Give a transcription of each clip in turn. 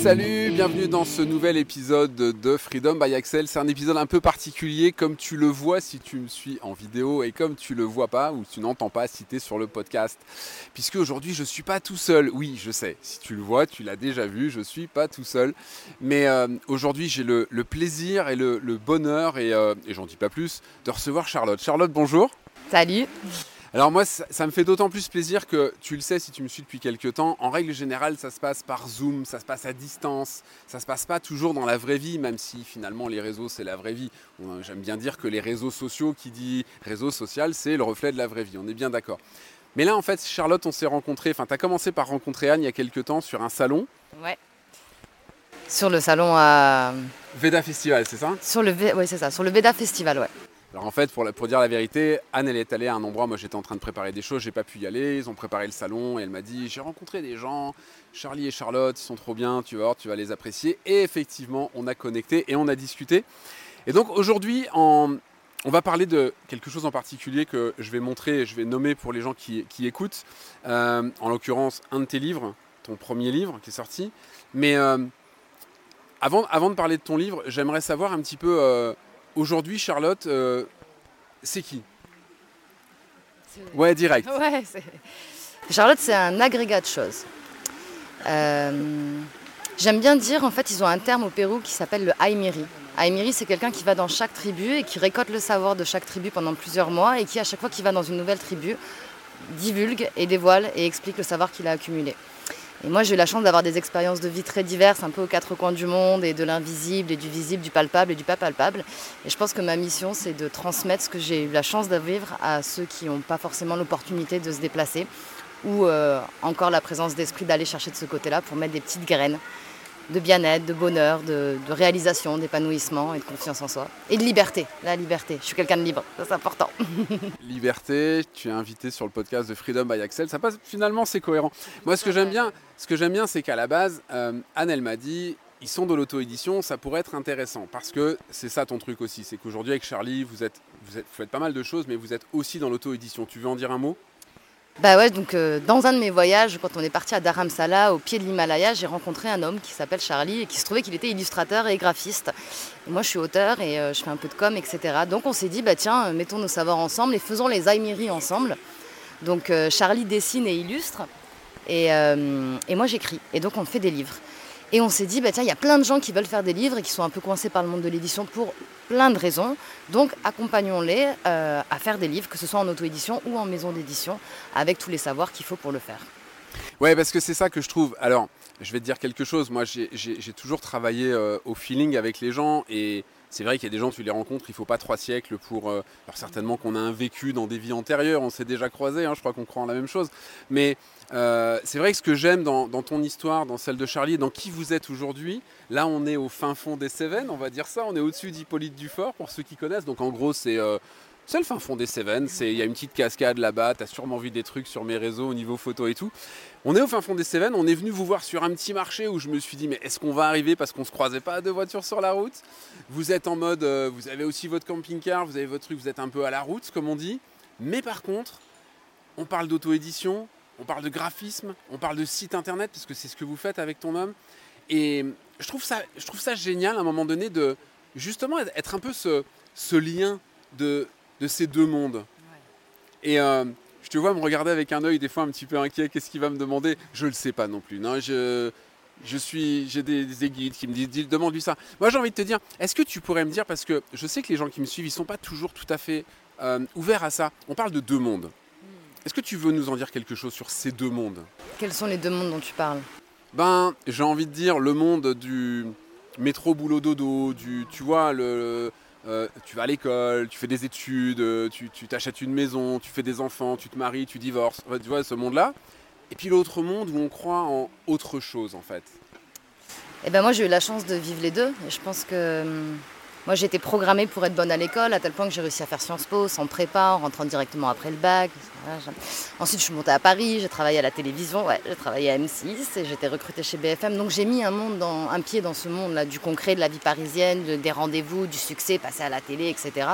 salut, bienvenue dans ce nouvel épisode de Freedom by Axel. C'est un épisode un peu particulier comme tu le vois si tu me suis en vidéo et comme tu le vois pas ou tu n'entends pas citer sur le podcast. Puisque aujourd'hui je suis pas tout seul. Oui, je sais, si tu le vois, tu l'as déjà vu, je suis pas tout seul. Mais euh, aujourd'hui j'ai le, plaisir et le, bonheur, euh, et j'en dis pas plus, de recevoir Charlotte. Charlotte, bonjour. Salut. Alors moi, ça, me fait d'autant plus plaisir que, tu le sais si tu me suis depuis quelques temps, en règle générale, ça se passe par Zoom, ça se passe à distance, ça se passe pas toujours dans la vraie vie, même si finalement les réseaux, c'est la vraie vie. J'aime bien dire que les réseaux sociaux, qui dit réseau social, c'est le reflet de la vraie vie, on est bien d'accord. Mais là, en fait, Charlotte, on s'est rencontrés, enfin, tu as commencé par rencontrer Anne il y a quelques temps sur un salon. Ouais. Sur le salon à... Veda Festival, c'est ça? Sur le, ouais, c'est ça, sur le Veda Festival, ouais. Alors en fait, pour, dire la vérité, Anne, elle est allée à un endroit, moi j'étais en train de préparer des choses, j'ai pas pu y aller, ils ont préparé le salon et elle m'a dit, j'ai rencontré des gens, Charlie et Charlotte, ils sont trop bien, tu vas tu vas les apprécier. Et effectivement, on a connecté et on a discuté. Et donc aujourd'hui, on va parler de quelque chose en particulier que je vais montrer, je vais nommer pour les gens qui, écoutent, euh, en l'occurrence un de tes livres, ton premier livre qui est sorti. Mais euh, avant, avant de parler de ton livre, j'aimerais savoir un petit peu... Euh, Aujourd'hui, Charlotte, euh, c'est qui Ouais, direct. Charlotte, c'est un agrégat de choses. Euh, j'aime bien dire, en fait, ils ont un terme au Pérou qui s'appelle le Aimiri. Aimiri, c'est quelqu'un qui va dans chaque tribu et qui récolte le savoir de chaque tribu pendant plusieurs mois et qui, à chaque fois qu'il va dans une nouvelle tribu, divulgue et dévoile et explique le savoir qu'il a accumulé. Et moi, j'ai eu la chance d'avoir des expériences de vie très diverses, un peu aux quatre coins du monde, et de l'invisible, et du visible, du palpable et du pas palpable. Et je pense que ma mission, c'est de transmettre ce que j'ai eu la chance de vivre à ceux qui n'ont pas forcément l'opportunité de se déplacer, ou euh, encore la présence d'esprit d'aller chercher de ce côté-là pour mettre des petites graines de bien-être, de bonheur, de, réalisation, d'épanouissement et de confiance en soi. Et de liberté, la liberté. Je suis quelqu'un de libre, ça c'est important. liberté, tu es invité sur le podcast de Freedom by Axel. Ça passe, finalement, c'est cohérent. Moi, ce que j'aime bien, ce que j'aime bien, c'est qu'à la base, euh, Anne, elle m'a dit, ils sont de l'auto-édition, ça pourrait être intéressant. Parce que c'est ça ton truc aussi. C'est qu'aujourd'hui, avec Charlie, vous, êtes, vous, êtes, vous faites pas mal de choses, mais vous êtes aussi dans l'auto-édition. Tu veux en dire un mot? Bah ouais, donc euh, dans un de mes voyages, quand on est parti à Dharamsala, au pied de l'Himalaya, j'ai rencontré un homme qui s'appelle Charlie et qui se trouvait qu'il était illustrateur et graphiste. moi, je suis auteur et euh, je fais un peu de com, etc. Donc on s'est dit, bah tiens, euh, mettons nos savoirs ensemble et faisons les Aimiri ensemble. Donc Charlie dessine et illustre et, et moi j'écris. Et donc on fait des livres. Et on s'est dit, bah tiens, il y a plein de gens qui veulent faire des livres et qui sont un peu coincés par le monde de l'édition pour plein de raisons. Donc accompagnons-les euh, à faire des livres, que ce soit en auto-édition ou en maison d'édition, avec tous les savoirs qu'il faut pour le faire. Ouais, parce que c'est ça que je trouve. Alors, je vais te dire quelque chose. Moi, j'ai toujours travaillé euh, au feeling avec les gens et c'est vrai qu'il y a des gens, tu les rencontres, il ne faut pas trois siècles pour. Euh, alors, certainement qu'on a un vécu dans des vies antérieures, on s'est déjà croisés, hein, je crois qu'on croit en la même chose. Mais euh, c'est vrai que ce que j'aime dans, ton histoire, dans celle de Charlie, dans qui vous êtes aujourd'hui, là on est au fin fond des Cévennes, on va dire ça, on est au-dessus d'Hippolyte Dufort, pour ceux qui connaissent. Donc en gros, c'est euh, le fin fond des Cévennes, il y a une petite cascade là-bas, tu as sûrement vu des trucs sur mes réseaux au niveau photo et tout. On est au fin fond des Cévennes, on est venu vous voir sur un petit marché où je me suis dit, mais est-ce qu'on va arriver parce qu'on ne se croisait pas à deux voitures sur la route? Vous êtes en mode, euh, vous avez aussi votre camping-car, vous avez votre truc, vous êtes un peu à la route, comme on dit. Mais par contre, on parle d'auto-édition, on parle de graphisme, on parle de site internet, parce que c'est ce que vous faites avec ton homme. Et je trouve ça, je trouve ça génial à un moment donné de justement être un peu ce lien de, de, ces deux mondes. Et euh, je te vois me regarder avec un œil des fois un petit peu inquiet, qu'est-ce qu'il va me demander? Je ne le sais pas non plus. Non, je, je suis, j'ai des, guides qui me disent, demande-lui ça. Moi j'ai envie de te dire, est-ce que tu pourrais me dire, parce que je sais que les gens qui me suivent, ils ne sont pas toujours tout à fait euh, ouverts à ça. On parle de deux mondes. Est-ce que tu veux nous en dire quelque chose sur ces deux mondes? Quels sont les deux mondes dont tu parles? Ben, j'ai envie de dire le monde du métro boulot dodo, du tu vois le, euh, tu vas à l'école, tu fais des études, tu t'achètes une maison, tu fais des enfants, tu te maries, tu divorces, tu vois ce monde-là. Et puis l'autre monde où on croit en autre chose en fait. Eh ben moi j'ai eu la chance de vivre les deux et je pense que hum, moi, été programmée pour être bonne à l'école, à tel point que j'ai réussi à faire Sciences Po sans prépa, en rentrant directement après le bac. Ensuite, je suis montée à Paris, j'ai travaillé à la télévision, ouais, j'ai travaillé à M6 et j'étais recrutée chez BFM. Donc, j'ai mis un pied dans ce monde-là, du concret, de la vie parisienne, des rendez-vous, du succès, passer à la télé, etc.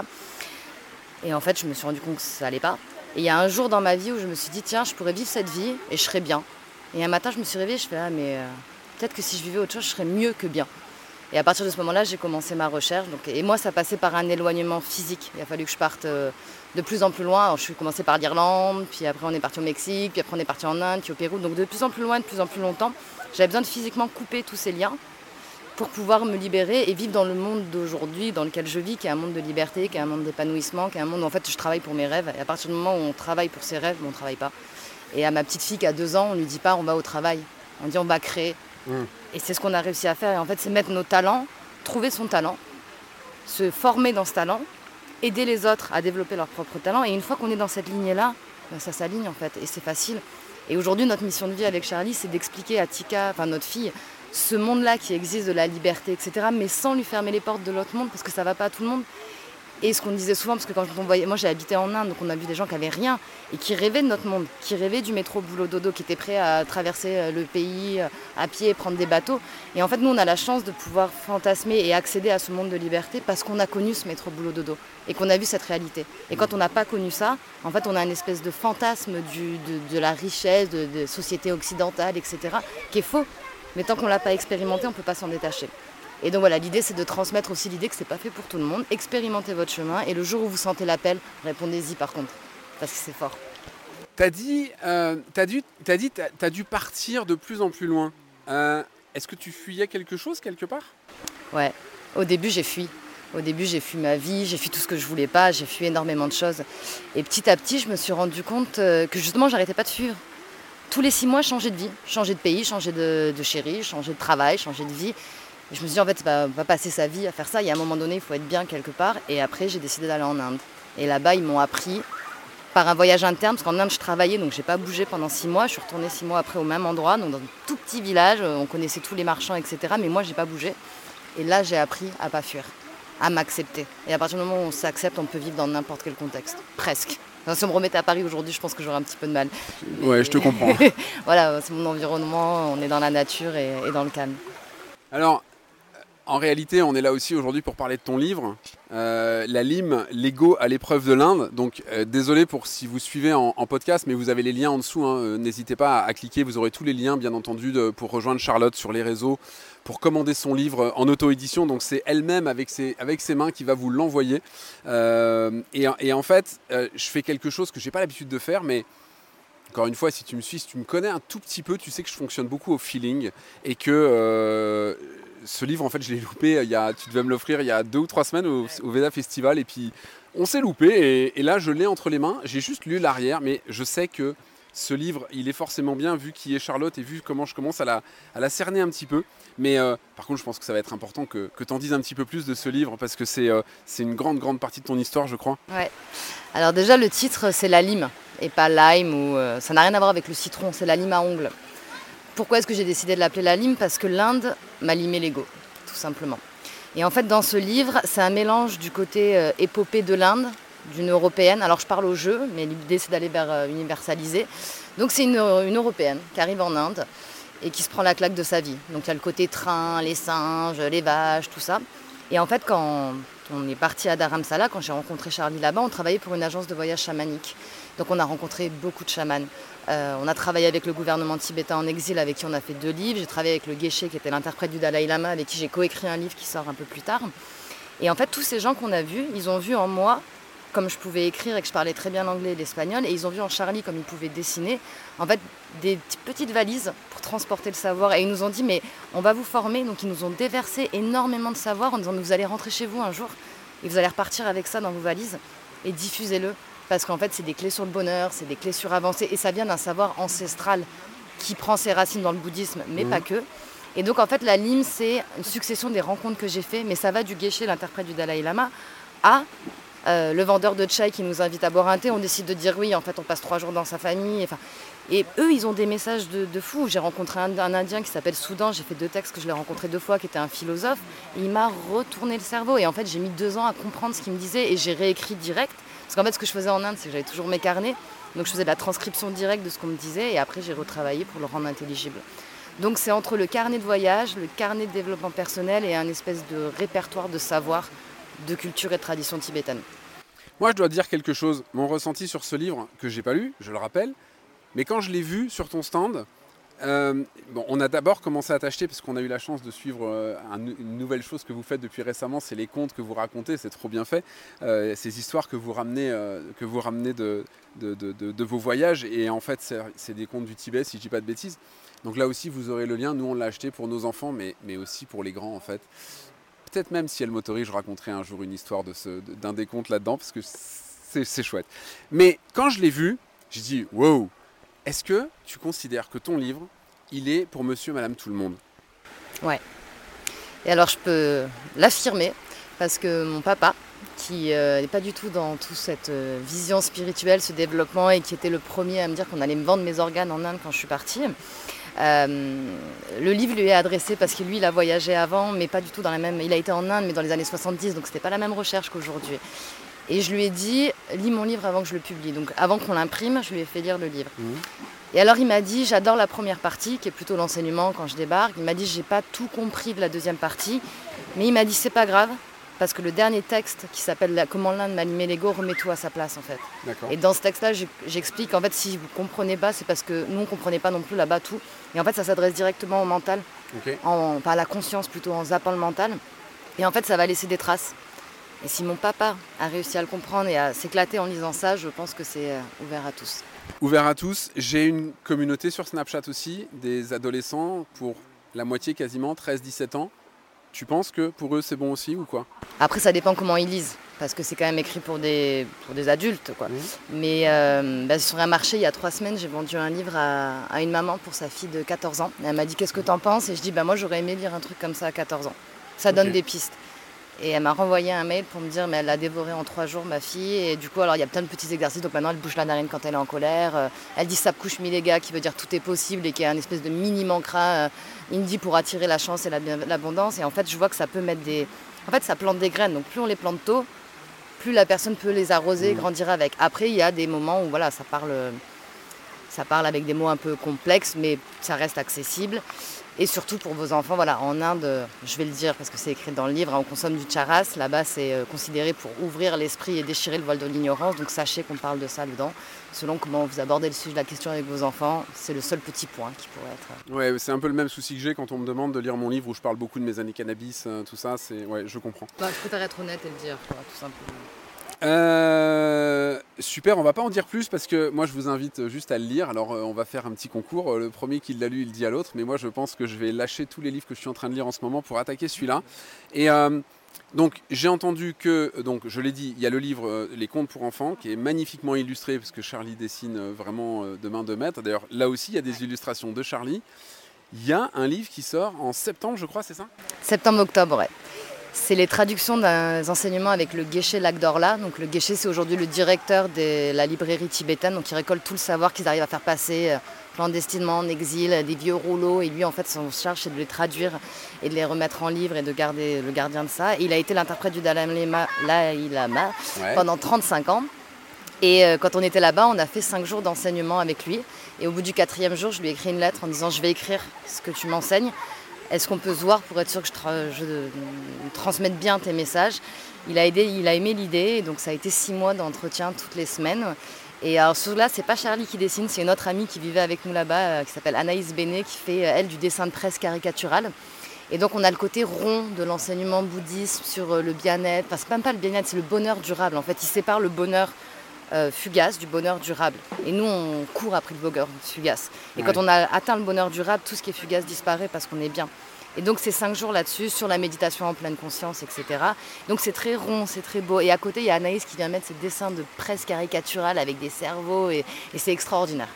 Et en fait, je me suis rendu compte que ça allait pas. Et il y a un jour dans ma vie où je me suis dit, tiens, je pourrais vivre cette vie et je serais bien. Et un matin, je me suis réveillée, je fais, ah, mais. Euh, peut-être que si je vivais autre chose, je serais mieux que bien. Et à partir de ce moment-là, j'ai commencé ma recherche. Donc, et moi, ça passait par un éloignement physique. Il a fallu que je parte euh, de plus en plus loin. Je suis commencé par l'Irlande, puis après on est parti au Mexique, puis après on est parti en Inde, puis au Pérou. Donc de plus en plus loin, de plus en plus longtemps. J'avais besoin de physiquement couper tous ces liens pour pouvoir me libérer et vivre dans le monde d'aujourd'hui dans lequel je vis, qui est un monde de liberté, qui est un monde d'épanouissement, qui est un monde où en fait je travaille pour mes rêves. Et à partir du moment où on travaille pour ses rêves, on ne travaille pas. Et à ma petite fille qui a deux ans, on ne lui dit pas on va au travail. On dit on va créer. Mmh. Et c'est ce qu'on a réussi à faire. Et en fait, c'est mettre nos talents trouver son talent, se former dans ce talent, aider les autres à développer leur propre talent. Et une fois qu'on est dans cette lignée-là, ben, ça s'aligne en fait, et c'est facile. Et aujourd'hui, notre mission de vie avec Charlie, c'est d'expliquer à Tika, enfin notre fille, ce monde-là qui existe de la liberté, etc., mais sans lui fermer les portes de l'autre monde, parce que ça ne va pas à tout le monde. Et ce qu'on disait souvent, parce que quand on voyait, moi j'ai habité en Inde, donc on a vu des gens qui avaient rien et qui rêvaient de notre monde, qui rêvaient du métro boulot dodo, qui étaient prêts à traverser euh, le pays euh, à pied, prendre des bateaux. Et en fait, nous on a la chance de pouvoir fantasmer et accéder à ce monde de liberté parce qu'on a connu ce métro boulot dodo et qu'on a vu cette réalité. Et quand on n'a pas connu ça, en fait, on a une espèce de fantasme de, la richesse, de, de société occidentale, etc., qui est faux. Mais tant qu'on l'a pas expérimenté, on ne peut pas s'en détacher. Et donc voilà, l'idée c'est de transmettre aussi l'idée que c'est pas fait pour tout le monde. Expérimentez votre chemin et le jour où vous sentez l'appel, répondez-y par contre, parce que c'est fort. T'as dit, euh, as dû, as dit, as, dû partir de plus en plus loin. Euh, est-ce que tu fuyais quelque chose quelque part? Ouais, au début j'ai fui. Au début j'ai fui ma vie, j'ai fui tout ce que je voulais pas, j'ai fui énormément de choses. Et petit à petit je me suis rendu compte euh, que justement j'arrêtais pas de fuir. Tous les six mois, changer de vie, changer de pays, changer de, de chérie, changer de travail, changer de vie je me suis dit, en fait, on va passer sa vie à faire ça. Il y a un moment donné, il faut être bien quelque part. Et après, j'ai décidé d'aller en Inde. Et là-bas, ils m'ont appris par un voyage interne, parce qu'en Inde, je travaillais, donc je n'ai pas bougé pendant six mois. Je suis retournée six mois après au même endroit, donc dans un tout petit village. On connaissait tous les marchands, etc. Mais moi, je n'ai pas bougé. Et là, j'ai appris à pas fuir, à m'accepter. Et à partir du moment où on s'accepte, on peut vivre dans n'importe quel contexte. Presque. si on me remettait à Paris aujourd'hui, je pense que j'aurais un petit peu de mal. Ouais, je te comprends. voilà, c'est mon environnement, on est dans la nature et, et dans le calme. Alors, en réalité, on est là aussi aujourd'hui pour parler de ton livre, euh, La lime, l'ego à l'épreuve de l'Inde. Donc, euh, désolé pour si vous suivez en, podcast, mais vous avez les liens en dessous. Hein. Euh, n'hésitez pas à, cliquer, vous aurez tous les liens, bien entendu, pour rejoindre Charlotte sur les réseaux, pour commander son livre en auto-édition. Donc, c'est elle-même avec ses, avec ses mains qui va vous l'envoyer. Et, en fait, je fais quelque chose que je n'ai pas l'habitude de faire, mais encore une fois, si tu me suis, si tu me connais un tout petit peu, tu sais que je fonctionne beaucoup au feeling et que ce livre, en fait, je l'ai loupé. Il y a, tu devais me l'offrir il y a deux ou trois semaines au, Veda Festival. Et puis, on s'est loupé. Et, là, je l'ai entre les mains. J'ai juste lu l'arrière, mais je sais que ce livre, il est forcément bien vu qui est Charlotte et vu comment je commence à la, à la cerner un petit peu. Mais euh, par contre, je pense que ça va être important que, que tu en dises un petit peu plus de ce livre parce que c'est euh, c'est une grande, grande partie de ton histoire, je crois. Ouais. Alors, déjà, le titre, c'est La lime et pas lime. Ou, euh, ça n'a rien à voir avec le citron, c'est la lime à ongles. Pourquoi est-ce que j'ai décidé de l'appeler la lime Parce que l'Inde m'a limé l'ego, tout simplement. Et en fait, dans ce livre, c'est un mélange du côté euh, épopée de l'Inde, d'une européenne. Alors, je parle au jeu, mais l'idée, c'est d'aller vers euh, universaliser. Donc, c'est une, une, européenne qui arrive en Inde et qui se prend la claque de sa vie. Donc, il y a le côté train, les singes, les vaches, tout ça. Et en fait, quand on est parti à Dharamsala, quand j'ai rencontré Charlie là-bas, on travaillait pour une agence de voyage chamanique. Donc, on a rencontré beaucoup de chamans. Euh, on a travaillé avec le gouvernement tibétain en exil avec qui on a fait deux livres. J'ai travaillé avec le Geshe qui était l'interprète du Dalai Lama avec qui j'ai coécrit un livre qui sort un peu plus tard. Et en fait, tous ces gens qu'on a vus, ils ont vu en moi, comme je pouvais écrire et que je parlais très bien l'anglais et l'espagnol, et ils ont vu en Charlie comme il pouvait dessiner, en fait, des petites valises pour transporter le savoir. Et ils nous ont dit, mais on va vous former. Donc ils nous ont déversé énormément de savoir en disant, vous allez rentrer chez vous un jour et vous allez repartir avec ça dans vos valises et diffusez-le parce qu'en fait c'est des clés sur le bonheur, c'est des clés sur avancer, et ça vient d'un savoir ancestral qui prend ses racines dans le bouddhisme, mais mmh. pas que. Et donc en fait la lime c'est une succession des rencontres que j'ai fait, mais ça va du Geshe, l'interprète du Dalai Lama, à euh, le vendeur de chai qui nous invite à boire un thé, on décide de dire oui, en fait on passe trois jours dans sa famille. Et eux, ils ont des messages de, de fou. J'ai rencontré un, Indien qui s'appelle Soudan, j'ai fait deux textes que je l'ai rencontré deux fois, qui était un philosophe, il m'a retourné le cerveau. Et en fait j'ai mis deux ans à comprendre ce qu'il me disait, et j'ai réécrit direct. Parce qu'en fait, ce que je faisais en Inde, c'est que j'avais toujours mes carnets. Donc je faisais de la transcription directe de ce qu'on me disait et après j'ai retravaillé pour le rendre intelligible. Donc c'est entre le carnet de voyage, le carnet de développement personnel et un espèce de répertoire de savoir de culture et tradition tibétaine. Moi je dois dire quelque chose. Mon ressenti sur ce livre, que j'ai pas lu, je le rappelle, mais quand je l'ai vu sur ton stand, Euh, bon, on a d'abord commencé à t'acheter parce qu'on a eu la chance de suivre euh, une nouvelle chose que vous faites depuis récemment, c'est les contes que vous racontez, c'est trop bien fait. Euh, ces histoires que vous ramenez, que vous ramenez de, de, vos voyages, et en fait c'est des contes du Tibet, si je dis pas de bêtises. Donc là aussi vous aurez le lien, nous on l'a acheté pour nos enfants, mais, mais aussi pour les grands en fait. Peut-être même si elle m'autorise, je raconterai un jour une histoire d'un des contes là-dedans, parce que c'est chouette. Mais quand je l'ai vu, j'ai dit, wow, est-ce que tu considères que ton livre, il est pour monsieur, madame, tout le monde? Ouais. Et alors je peux l'affirmer parce que mon papa, qui euh, n'est pas du tout dans toute cette euh, vision spirituelle, ce développement, et qui était le premier à me dire qu'on allait me vendre mes organes en Inde quand je suis partie, euh, le livre lui est adressé parce que lui, il a voyagé avant, mais pas du tout dans la même. Il a été en Inde, mais dans les années 70, donc c'était pas la même recherche qu'aujourd'hui. Et je lui ai dit, lis mon livre avant que je le publie. Donc avant qu'on l'imprime, je lui ai fait lire le livre. Mmh. Et alors il m'a dit, j'adore la première partie, qui est plutôt l'enseignement quand je débarque. Il m'a dit, j'ai pas tout compris de la deuxième partie. Mais il m'a dit, c'est pas grave, parce que le dernier texte qui s'appelle Comment l'Inde m'a animé l'ego remet tout à sa place en fait. Et dans ce texte-là, j'explique en fait si vous comprenez pas, c'est parce que nous on comprenait pas non plus là-bas tout. Et en fait, ça s'adresse directement au mental, en, pas à la conscience plutôt, en zappant le mental. Et en fait, ça va laisser des traces. Et si mon papa a réussi à le comprendre et à s'éclater en lisant ça, je pense que c'est euh, ouvert à tous. Ouvert à tous. J'ai une communauté sur Snapchat aussi, des adolescents pour la moitié quasiment, 13-17 ans. Tu penses que pour eux c'est bon aussi ou quoi? Après ça dépend comment ils lisent, parce que c'est quand même écrit pour des, pour des adultes. Quoi. Mais euh, bah, sur un marché il y a trois semaines, j'ai vendu un livre à, une maman pour sa fille de 14 ans. elle m'a dit qu'est-ce que tu en penses? Et je dis bah, moi j'aurais aimé lire un truc comme ça à 14 ans. Ça donne des pistes. Et elle m'a renvoyé un mail pour me dire mais elle l'a dévoré en trois jours ma fille et du coup alors il y a plein de petits exercices donc maintenant elle bouge la narine quand elle est en colère euh, elle dit ça couche les gars qui veut dire tout est possible et qui est un espèce de mini mantra euh, indie pour attirer la chance et l'abondance. Et en fait je vois que ça peut mettre des en fait ça plante des graines. Donc plus on les plante tôt plus la personne peut les arroser mmh. grandir avec. Après il y a des moments où voilà ça parle ça parle avec des mots un peu complexes mais ça reste accessible et surtout pour vos enfants, voilà, en Inde, je vais le dire parce que c'est écrit dans le livre, hein, on consomme du charas. Là-bas, c'est euh, considéré pour ouvrir l'esprit et déchirer le voile de l'ignorance. Donc sachez qu'on parle de ça dedans. Selon comment vous abordez le sujet de la question avec vos enfants, c'est le seul petit point qui pourrait être. Euh, ouais, c'est un peu le même souci que j'ai quand on me demande de lire mon livre où je parle beaucoup de mes années cannabis, euh, tout ça. C'est, ouais, je comprends. Bah, je préfère être honnête et le dire, tout simplement. Euh, super, on va pas en dire plus parce que moi je vous invite juste à le lire. Alors euh, on va faire un petit concours. Euh, le premier qui l'a lu, il dit à l'autre. Mais moi je pense que je vais lâcher tous les livres que je suis en train de lire en ce moment pour attaquer celui-là. Et donc j'ai entendu que, donc je l'ai dit, il y a le livre Les contes pour enfants qui est magnifiquement illustré parce que Charlie dessine vraiment de main de maître. D'ailleurs là aussi il y a des illustrations de Charlie. Il y a un livre qui sort en septembre, je crois, c'est ça? Septembre-octobre, ouais. C'est les traductions des enseignements avec le Geshe Lagdorla. Donc le Geshe, c'est aujourd'hui le directeur de la librairie tibétaine, donc il récolte tout le savoir qu'ils arrivent à faire passer euh, clandestinement en exil, des vieux rouleaux. Et lui, en fait, son charge, c'est de les traduire et de les remettre en livre et de garder le gardien de ça. il a été l'interprète du Dalai Lama, pendant 35 ans. Et euh, quand on était là-bas, on a fait 5 jours d'enseignement avec lui. Et au bout du quatrième jour, je lui ai écrit une lettre en disant Je vais écrire ce que tu m'enseignes. Est-ce qu'on peut se voir pour être sûr que je, transmette bien tes messages? Il a, aimé l'idée, donc ça a été six mois d'entretien toutes les semaines. Et alors là, c'est pas Charlie qui dessine, c'est une autre amie qui vivait avec nous là-bas, euh, qui s'appelle Anaïs Bénet, qui fait euh, elle du dessin de presse caricatural. Et donc on a le côté rond de l'enseignement bouddhiste sur euh, le bien-être. Enfin, c'est même pas le bien-être, c'est le bonheur durable. En fait, il sépare le bonheur fugace du bonheur durable. Et nous, on court après le bonheur fugace. Et quand on a atteint le bonheur durable, tout ce qui est fugace disparaît parce qu'on est bien. Et donc c'est cinq jours là-dessus, sur la méditation en pleine conscience, etc. Donc c'est très rond, c'est très beau. Et à côté, il y a Anaïs qui vient mettre ses dessins de presse caricaturale avec des cerveaux, et, c'est extraordinaire.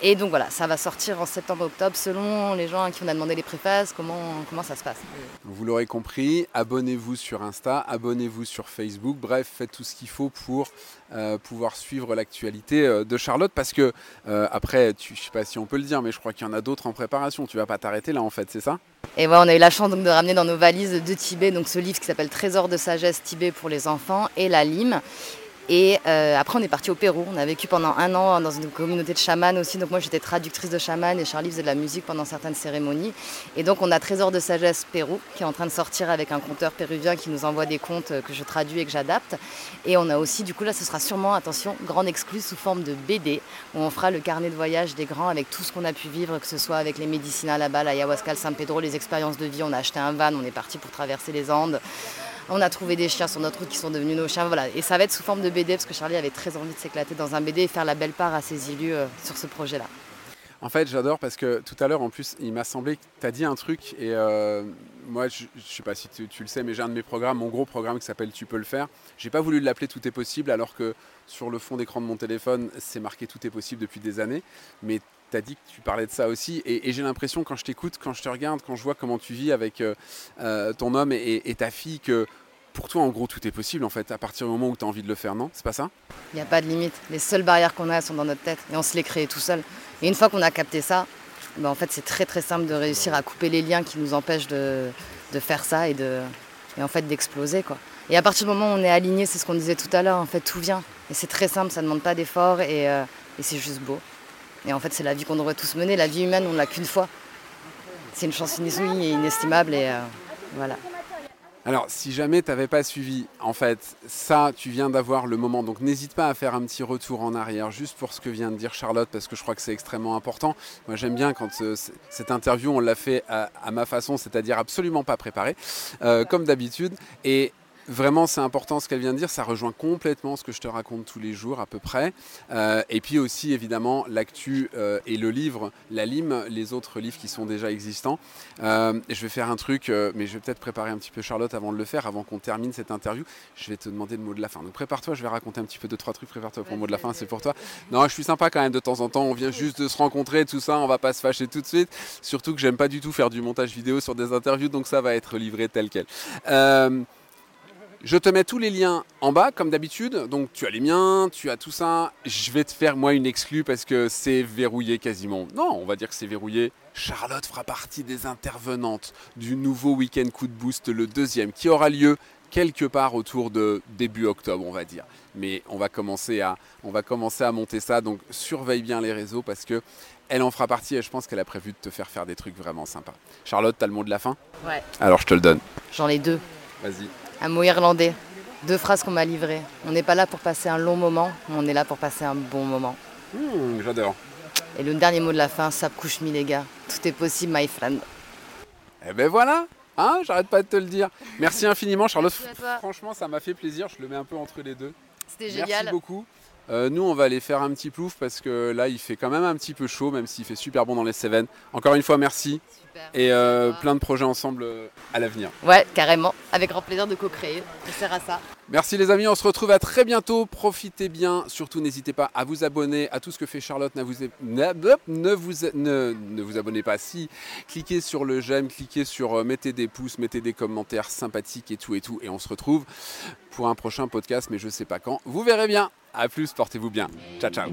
Et donc voilà, ça va sortir en septembre-octobre selon les gens à qui on a demandé les préfaces, comment, comment ça se passe. Vous l'aurez compris, abonnez-vous sur Insta, abonnez-vous sur Facebook, bref, faites tout ce qu'il faut pour euh, pouvoir suivre l'actualité euh, de Charlotte parce que euh, après, tu, je sais pas si on peut le dire, mais je crois qu'il y en a d'autres en préparation. Tu vas pas t'arrêter là en fait, c'est ça? Et voilà, on a eu la chance donc, de ramener dans nos valises de Tibet donc ce livre qui s'appelle Trésor de sagesse Tibet pour les enfants et la lime. Et euh, après, on est parti au Pérou. On a vécu pendant un an dans une communauté de chamans aussi. Donc moi, j'étais traductrice de chaman et Charlie faisait de la musique pendant certaines cérémonies. Et donc, on a Trésor de sagesse Pérou qui est en train de sortir avec un conteur péruvien qui nous envoie des contes que je traduis et que j'adapte. Et on a aussi, du coup, là, ce sera sûrement, attention, grande exclus sous forme de BD où on fera le carnet de voyage des grands avec tout ce qu'on a pu vivre, que ce soit avec les médicinales là-bas, l'ayahuasca, le San Pedro, les expériences de vie. On a acheté un van, on est parti pour traverser les Andes. On a trouvé des chiens sur notre route qui sont devenus nos chiens. Voilà. Et ça va être sous forme de BD parce que Charlie avait très envie de s'éclater dans un BD et faire la belle part à ses élus euh, sur ce projet-là. En fait, j'adore parce que tout à l'heure, en plus, il m'a semblé que tu as dit un truc. Et euh, moi, je ne sais pas si tu, le sais, mais j'ai un de mes programmes, mon gros programme qui s'appelle Tu peux le faire. J'ai pas voulu l'appeler Tout est possible alors que sur le fond d'écran de mon téléphone, c'est marqué Tout est possible depuis des années. Tu as dit que tu parlais de ça aussi. Et, j'ai l'impression, quand je t'écoute, quand je te regarde, quand je vois comment tu vis avec euh, ton homme et, ta fille, que pour toi, en gros, tout est possible en fait, à partir du moment où tu as envie de le faire, non? C'est pas ça? Il n'y a pas de limite. Les seules barrières qu'on a sont dans notre tête et on se les crée tout seul. Et une fois qu'on a capté ça, ben, en fait, c'est très très simple de réussir à couper les liens qui nous empêchent de, faire ça et, en fait d'exploser. quoi. Et à partir du moment où on est aligné, c'est ce qu'on disait tout à l'heure, en fait, tout vient. Et c'est très simple, ça ne demande pas d'effort et, euh, et c'est juste beau. Et en fait, c'est la vie qu'on devrait tous mener. La vie humaine, on ne l'a qu'une fois. C'est une chance inouïe et inestimable et euh, voilà. Alors, si jamais tu n'avais pas suivi, en fait, ça, tu viens d'avoir le moment. Donc, n'hésite pas à faire un petit retour en arrière, juste pour ce que vient de dire Charlotte, parce que je crois que c'est extrêmement important. Moi, j'aime bien quand euh, cette interview, on l'a fait à, ma façon, c'est-à-dire absolument pas préparée, euh, comme d'habitude. Et Vraiment, c'est important ce qu'elle vient de dire. Ça rejoint complètement ce que je te raconte tous les jours à peu près. Euh, et puis aussi, évidemment, l'actu euh, et le livre, la lime, les autres livres qui sont déjà existants. Euh, je vais faire un truc, mais je vais peut-être préparer un petit peu Charlotte avant de le faire, avant qu'on termine cette interview. Je vais te demander le mot de la fin. Donc prépare-toi, je vais raconter un petit peu deux, trois trucs. Prépare-toi pour le mot de la fin, c'est pour toi. Non, je suis sympa quand même de temps en temps. On vient juste de se rencontrer, tout ça. On va pas se fâcher tout de suite. Surtout que j'aime pas du tout faire du montage vidéo sur des interviews, donc ça va être livré tel quel. Je te mets tous les liens en bas, comme d'habitude. Donc tu as les miens, tu as tout ça. Je vais te faire moi une exclue parce que c'est verrouillé quasiment. Non, on va dire que c'est verrouillé. Charlotte fera partie des intervenantes du nouveau week-end coup de boost, le deuxième, qui aura lieu quelque part autour de début octobre, on va dire. Mais on va commencer à, on va commencer à monter ça. Donc surveille bien les réseaux parce que elle en fera partie et je pense qu'elle a prévu de te faire faire des trucs vraiment sympas. Charlotte, t'as le mot de la fin? Ouais. Alors je te le donne. J'en ai deux. Vas-y. Un mot irlandais. Deux phrases qu'on m'a livrées. On n'est pas là pour passer un long moment, on est là pour passer un bon moment. Mmh, j'adore. Et le dernier mot de la fin, ça couche mi les gars. Tout est possible, my friend. Eh ben voilà Hein J'arrête pas de te le dire. Merci infiniment, Charlotte. Franchement, ça m'a fait plaisir. Je le mets un peu entre les deux. C'était génial. Merci beaucoup. Euh, nous, on va aller faire un petit plouf parce que là, il fait quand même un petit peu chaud, même s'il fait super bon dans les Cévennes. Encore une fois, merci. Et euh, plein de projets ensemble euh, à l'avenir. Ouais, carrément. Avec grand plaisir de co-créer. On sert à ça. Merci les amis, on se retrouve à très bientôt. Profitez bien. Surtout, n'hésitez pas à vous abonner à tout ce que fait Charlotte. Ne vous, ne, ne, vous abonnez pas. Si, cliquez sur le j'aime, cliquez sur mettez des pouces, mettez des commentaires sympathiques et tout et tout. Et on se retrouve pour un prochain podcast, mais je sais pas quand. Vous verrez bien. A plus, portez-vous bien. Ciao, ciao.